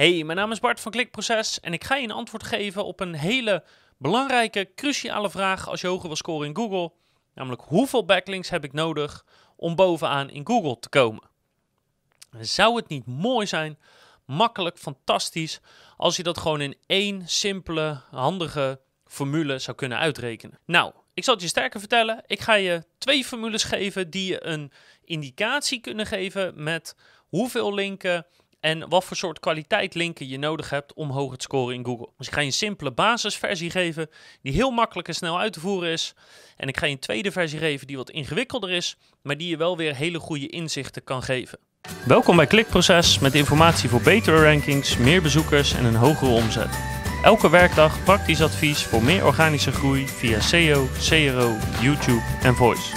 Hey, mijn naam is Bart van Klikproces en ik ga je een antwoord geven op een hele belangrijke, cruciale vraag als je hoger wil scoren in Google. Namelijk, hoeveel backlinks heb ik nodig om bovenaan in Google te komen? Zou het niet mooi zijn, makkelijk, fantastisch, als je dat gewoon in één simpele, handige formule zou kunnen uitrekenen? Nou, ik zal het je sterker vertellen. Ik ga je twee formules geven die je een indicatie kunnen geven met hoeveel linken en wat voor soort kwaliteit linken je nodig hebt om hoger te scoren in Google. Dus ik ga je een simpele basisversie geven die heel makkelijk en snel uit te voeren is. En ik ga je een tweede versie geven die wat ingewikkelder is, maar die je wel weer hele goede inzichten kan geven. Welkom bij Klikproces met informatie voor betere rankings, meer bezoekers en een hogere omzet. Elke werkdag praktisch advies voor meer organische groei via SEO, CRO, YouTube en Voice.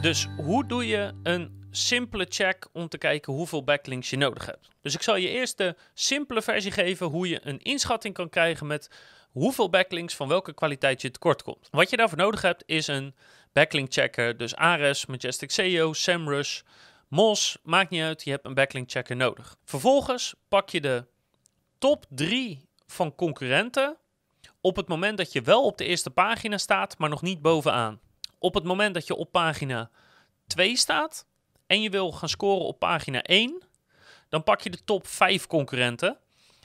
Dus hoe doe je een simpele check om te kijken hoeveel backlinks je nodig hebt. Dus ik zal je eerst de simpele versie geven hoe je een inschatting kan krijgen met hoeveel backlinks van welke kwaliteit je tekort komt. Wat je daarvoor nodig hebt is een backlink checker, dus Ares, Majestic SEO, SEMrush, Moz, maakt niet uit, je hebt een backlink checker nodig. Vervolgens pak je de top 3 van concurrenten op het moment dat je wel op de eerste pagina staat, maar nog niet bovenaan. Op het moment dat je op pagina 2 staat, en je wil gaan scoren op pagina 1, dan pak je de top 5 concurrenten.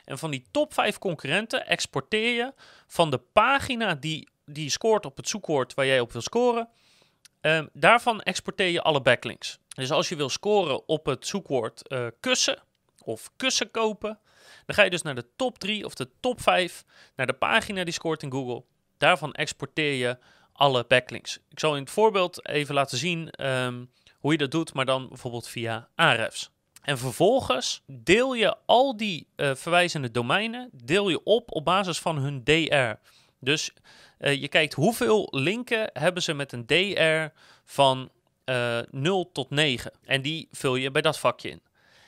En van die top 5 concurrenten exporteer je van de pagina die, die scoort op het zoekwoord waar jij op wil scoren. Um, daarvan exporteer je alle backlinks. Dus als je wil scoren op het zoekwoord uh, kussen of kussen kopen, dan ga je dus naar de top 3 of de top 5, naar de pagina die scoort in Google. Daarvan exporteer je alle backlinks. Ik zal in het voorbeeld even laten zien um, hoe je dat doet, maar dan bijvoorbeeld via Ahrefs. En vervolgens deel je al die uh, verwijzende domeinen deel je op op basis van hun DR. Dus uh, je kijkt hoeveel linken hebben ze met een DR van uh, eh, 0 tot 9. En die vul je bij dat vakje in.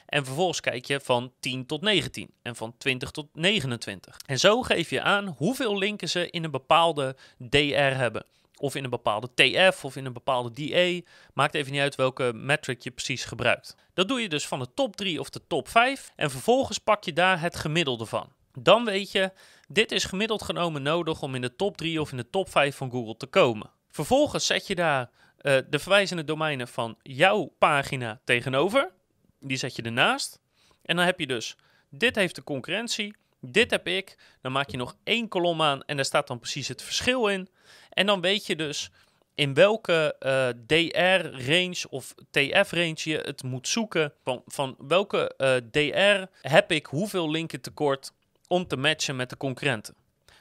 En vervolgens kijk je van 10 tot 19 en van 20 tot 29. En zo geef je aan hoeveel linken ze in een bepaalde DR hebben of in een bepaalde TF of in een bepaalde DA. Maakt even niet uit welke metric je precies gebruikt. Dat doe je dus van de top 3 of de top 5 en vervolgens pak je daar het gemiddelde van. Dan weet je, dit is gemiddeld genomen nodig om in de top 3 of in de top 5 van Google te komen. Vervolgens zet je daar uh, de verwijzende domeinen van jouw pagina tegenover. Die zet je ernaast. En dan heb je dus, dit heeft de concurrentie, dit heb ik. Dan maak je nog één kolom aan en daar staat dan precies het verschil in. En dan weet je dus in welke eh, DR-range of TF-range je het moet zoeken. Van, van welke eh, DR heb ik hoeveel linken tekort om te matchen met de concurrenten.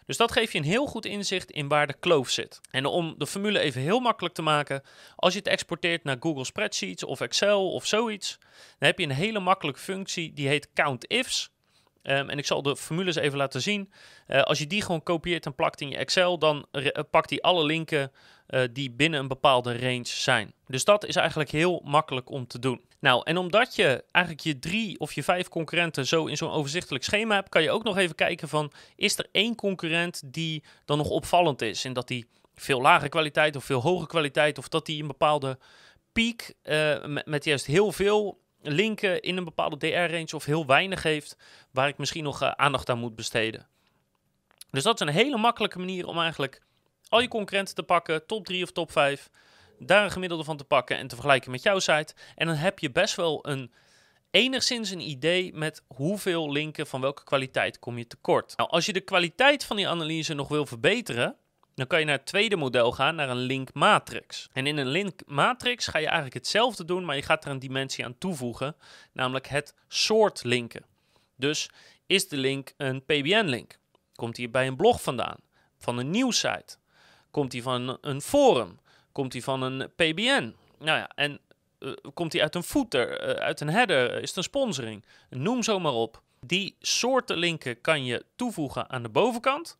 Dus dat geeft je een heel goed inzicht in waar de kloof zit. En om de formule even heel makkelijk te maken, als je het exporteert naar Google Spreadsheets of Excel of zoiets, dan heb je een hele makkelijke functie die heet count ifs. Um, en ik zal de formules even laten zien. Uh, als je die gewoon kopieert en plakt in je Excel, dan uh, pakt hij alle linken uh, die binnen een bepaalde range zijn. Dus dat is eigenlijk heel makkelijk om te doen. Nou, en omdat je eigenlijk je drie of je vijf concurrenten zo in zo'n overzichtelijk schema hebt, kan je ook nog even kijken van, is er één concurrent die dan nog opvallend is? En dat die veel lage kwaliteit of veel hoge kwaliteit, of dat die een bepaalde piek met juist heel veel linken in een bepaalde DR-range of heel weinig heeft, waar ik misschien nog uh, aandacht aan moet besteden. Dus dat is een hele makkelijke manier om eigenlijk al je concurrenten te pakken, top 3 of top 5, daar een gemiddelde van te pakken en te vergelijken met jouw site. En dan heb je best wel een enigszins een idee met hoeveel linken van welke kwaliteit kom je tekort. Nou, als je de kwaliteit van die analyse nog wil verbeteren, dan kan je naar het tweede model gaan, naar een link matrix. En in een link matrix ga je eigenlijk hetzelfde doen, maar je gaat er een dimensie aan toevoegen, namelijk het soort linken. Dus is de link een PBN-link? Komt die bij een blog vandaan? Van een nieuwssite? Komt die van een forum? Komt die van een PBN? Nou ja, en uh, komt die uit een footer, uh, uit een header? Is het een sponsoring? Noem zo maar op. Die soorten linken kan je toevoegen aan de bovenkant.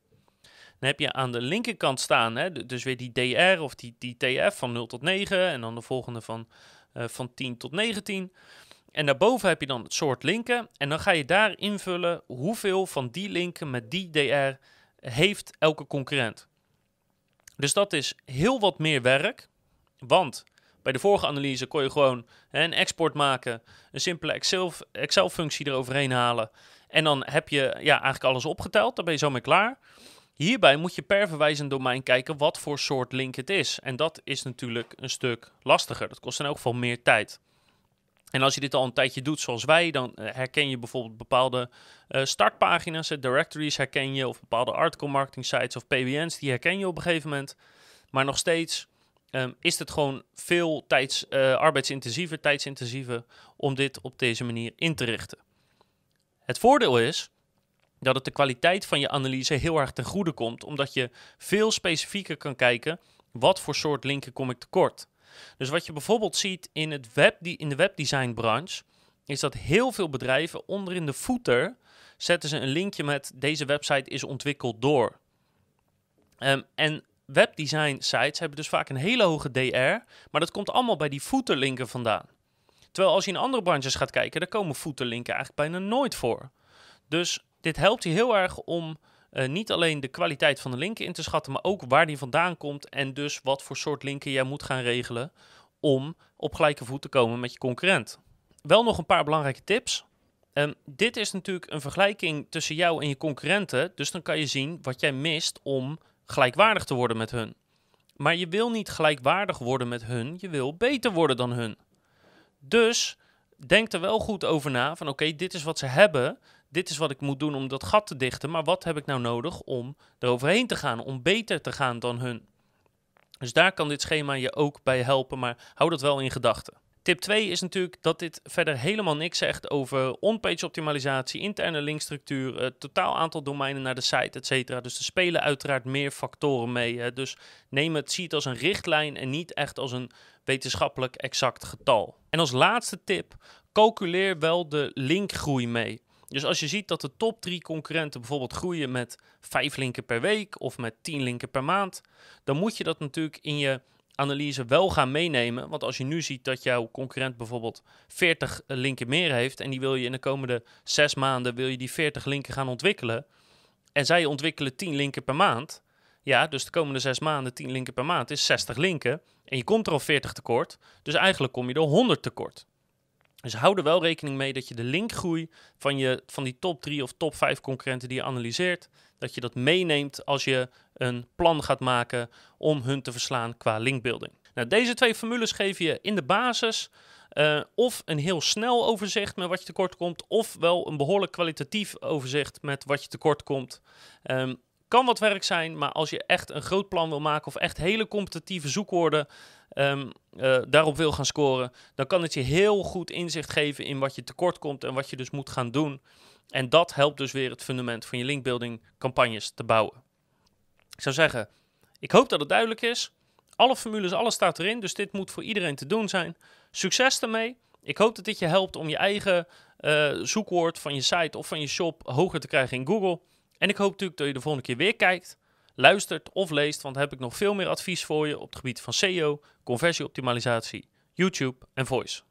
Dan heb je aan de linkerkant staan, hè, dus weer die DR of die, die TF van 0 tot 9 en dan de volgende van, uh, van 10 tot 19. En daarboven heb je dan het soort linken en dan ga je daar invullen hoeveel van die linken met die DR heeft elke concurrent. Dus dat is heel wat meer werk, want bij de vorige analyse kon je gewoon hè, een export maken, een simpele Excel-functie eroverheen halen En dan heb je ja, eigenlijk alles opgeteld, dan ben je zo mee klaar. Hierbij moet je per verwijzend domein kijken wat voor soort link het is. En dat is natuurlijk een stuk lastiger. Dat kost in elk geval meer tijd. En als je dit al een tijdje doet zoals wij, dan eh, herken je bijvoorbeeld bepaalde uh, startpagina's, directories herken je, of bepaalde article marketing sites of PBN's, die herken je op een gegeven moment. Maar nog steeds um, is het gewoon veel tijds, uh, arbeidsintensiever, tijdsintensiever om dit op deze manier in te richten. Het voordeel is dat het de kwaliteit van je analyse heel erg ten goede komt, omdat je veel specifieker kan kijken wat voor soort linken kom ik tekort. Dus wat je bijvoorbeeld ziet in, het web, in de webdesignbranche, is dat heel veel bedrijven onder in de footer zetten ze een linkje met deze website is ontwikkeld door. Um, en webdesign sites hebben dus vaak een hele hoge DR, maar dat komt allemaal bij die footerlinken vandaan. Terwijl als je in andere branches gaat kijken, daar komen footerlinken eigenlijk bijna nooit voor. Dus dit helpt je heel erg om uh, niet alleen de kwaliteit van de linken in te schatten, maar ook waar die vandaan komt en dus wat voor soort linken jij moet gaan regelen om op gelijke voet te komen met je concurrent. Wel nog een paar belangrijke tips. Um, dit is natuurlijk een vergelijking tussen jou en je concurrenten, dus dan kan je zien wat jij mist om gelijkwaardig te worden met hun. Maar je wil niet gelijkwaardig worden met hun, je wil beter worden dan hun. Dus denk er wel goed over na van oké, dit is wat ze hebben, dit is wat ik moet doen om dat gat te dichten, maar wat heb ik nou nodig om eroverheen te gaan, om beter te gaan dan hun? Dus daar kan dit schema je ook bij helpen, maar hou dat wel in gedachten. Tip 2 is natuurlijk dat dit verder helemaal niks zegt over on-page optimalisatie, interne linkstructuur, het totaal aantal domeinen naar de site, etc. Dus er spelen uiteraard meer factoren mee. Dus neem het, zie het als een richtlijn en niet echt als een wetenschappelijk exact getal. En als laatste tip, calculeer wel de linkgroei mee. Dus als je ziet dat de top drie concurrenten bijvoorbeeld groeien met 5 linken per week of met 10 linken per maand, dan moet je dat natuurlijk in je analyse wel gaan meenemen. Want als je nu ziet dat jouw concurrent bijvoorbeeld 40 linken meer heeft en die wil je in de komende 6 maanden wil je die 40 linken gaan ontwikkelen en zij ontwikkelen 10 linken per maand, ja, dus de komende 6 maanden 10 linken per maand is 60 linken en je komt er al 40 tekort, dus eigenlijk kom je er 100 tekort. Dus hou er wel rekening mee dat je de linkgroei van, je, van die top 3 of top 5 concurrenten die je analyseert, dat je dat meeneemt als je een plan gaat maken om hun te verslaan qua linkbuilding. Nou, deze twee formules geven je in de basis uh, of een heel snel overzicht met wat je tekort komt, of wel een behoorlijk kwalitatief overzicht met wat je tekort komt. Um, kan wat werk zijn, maar als je echt een groot plan wil maken of echt hele competitieve zoekwoorden um, uh, daarop wil gaan scoren, dan kan het je heel goed inzicht geven in wat je tekort komt en wat je dus moet gaan doen. En dat helpt dus weer het fundament van je linkbuilding campagnes te bouwen. Ik zou zeggen, ik hoop dat het duidelijk is. Alle formules, alles staat erin, dus dit moet voor iedereen te doen zijn. Succes ermee. Ik hoop dat dit je helpt om je eigen uh, zoekwoord van je site of van je shop hoger te krijgen in Google. En ik hoop natuurlijk dat je de volgende keer weer kijkt, luistert of leest, want dan heb ik nog veel meer advies voor je op het gebied van SEO, conversieoptimalisatie, YouTube en voice.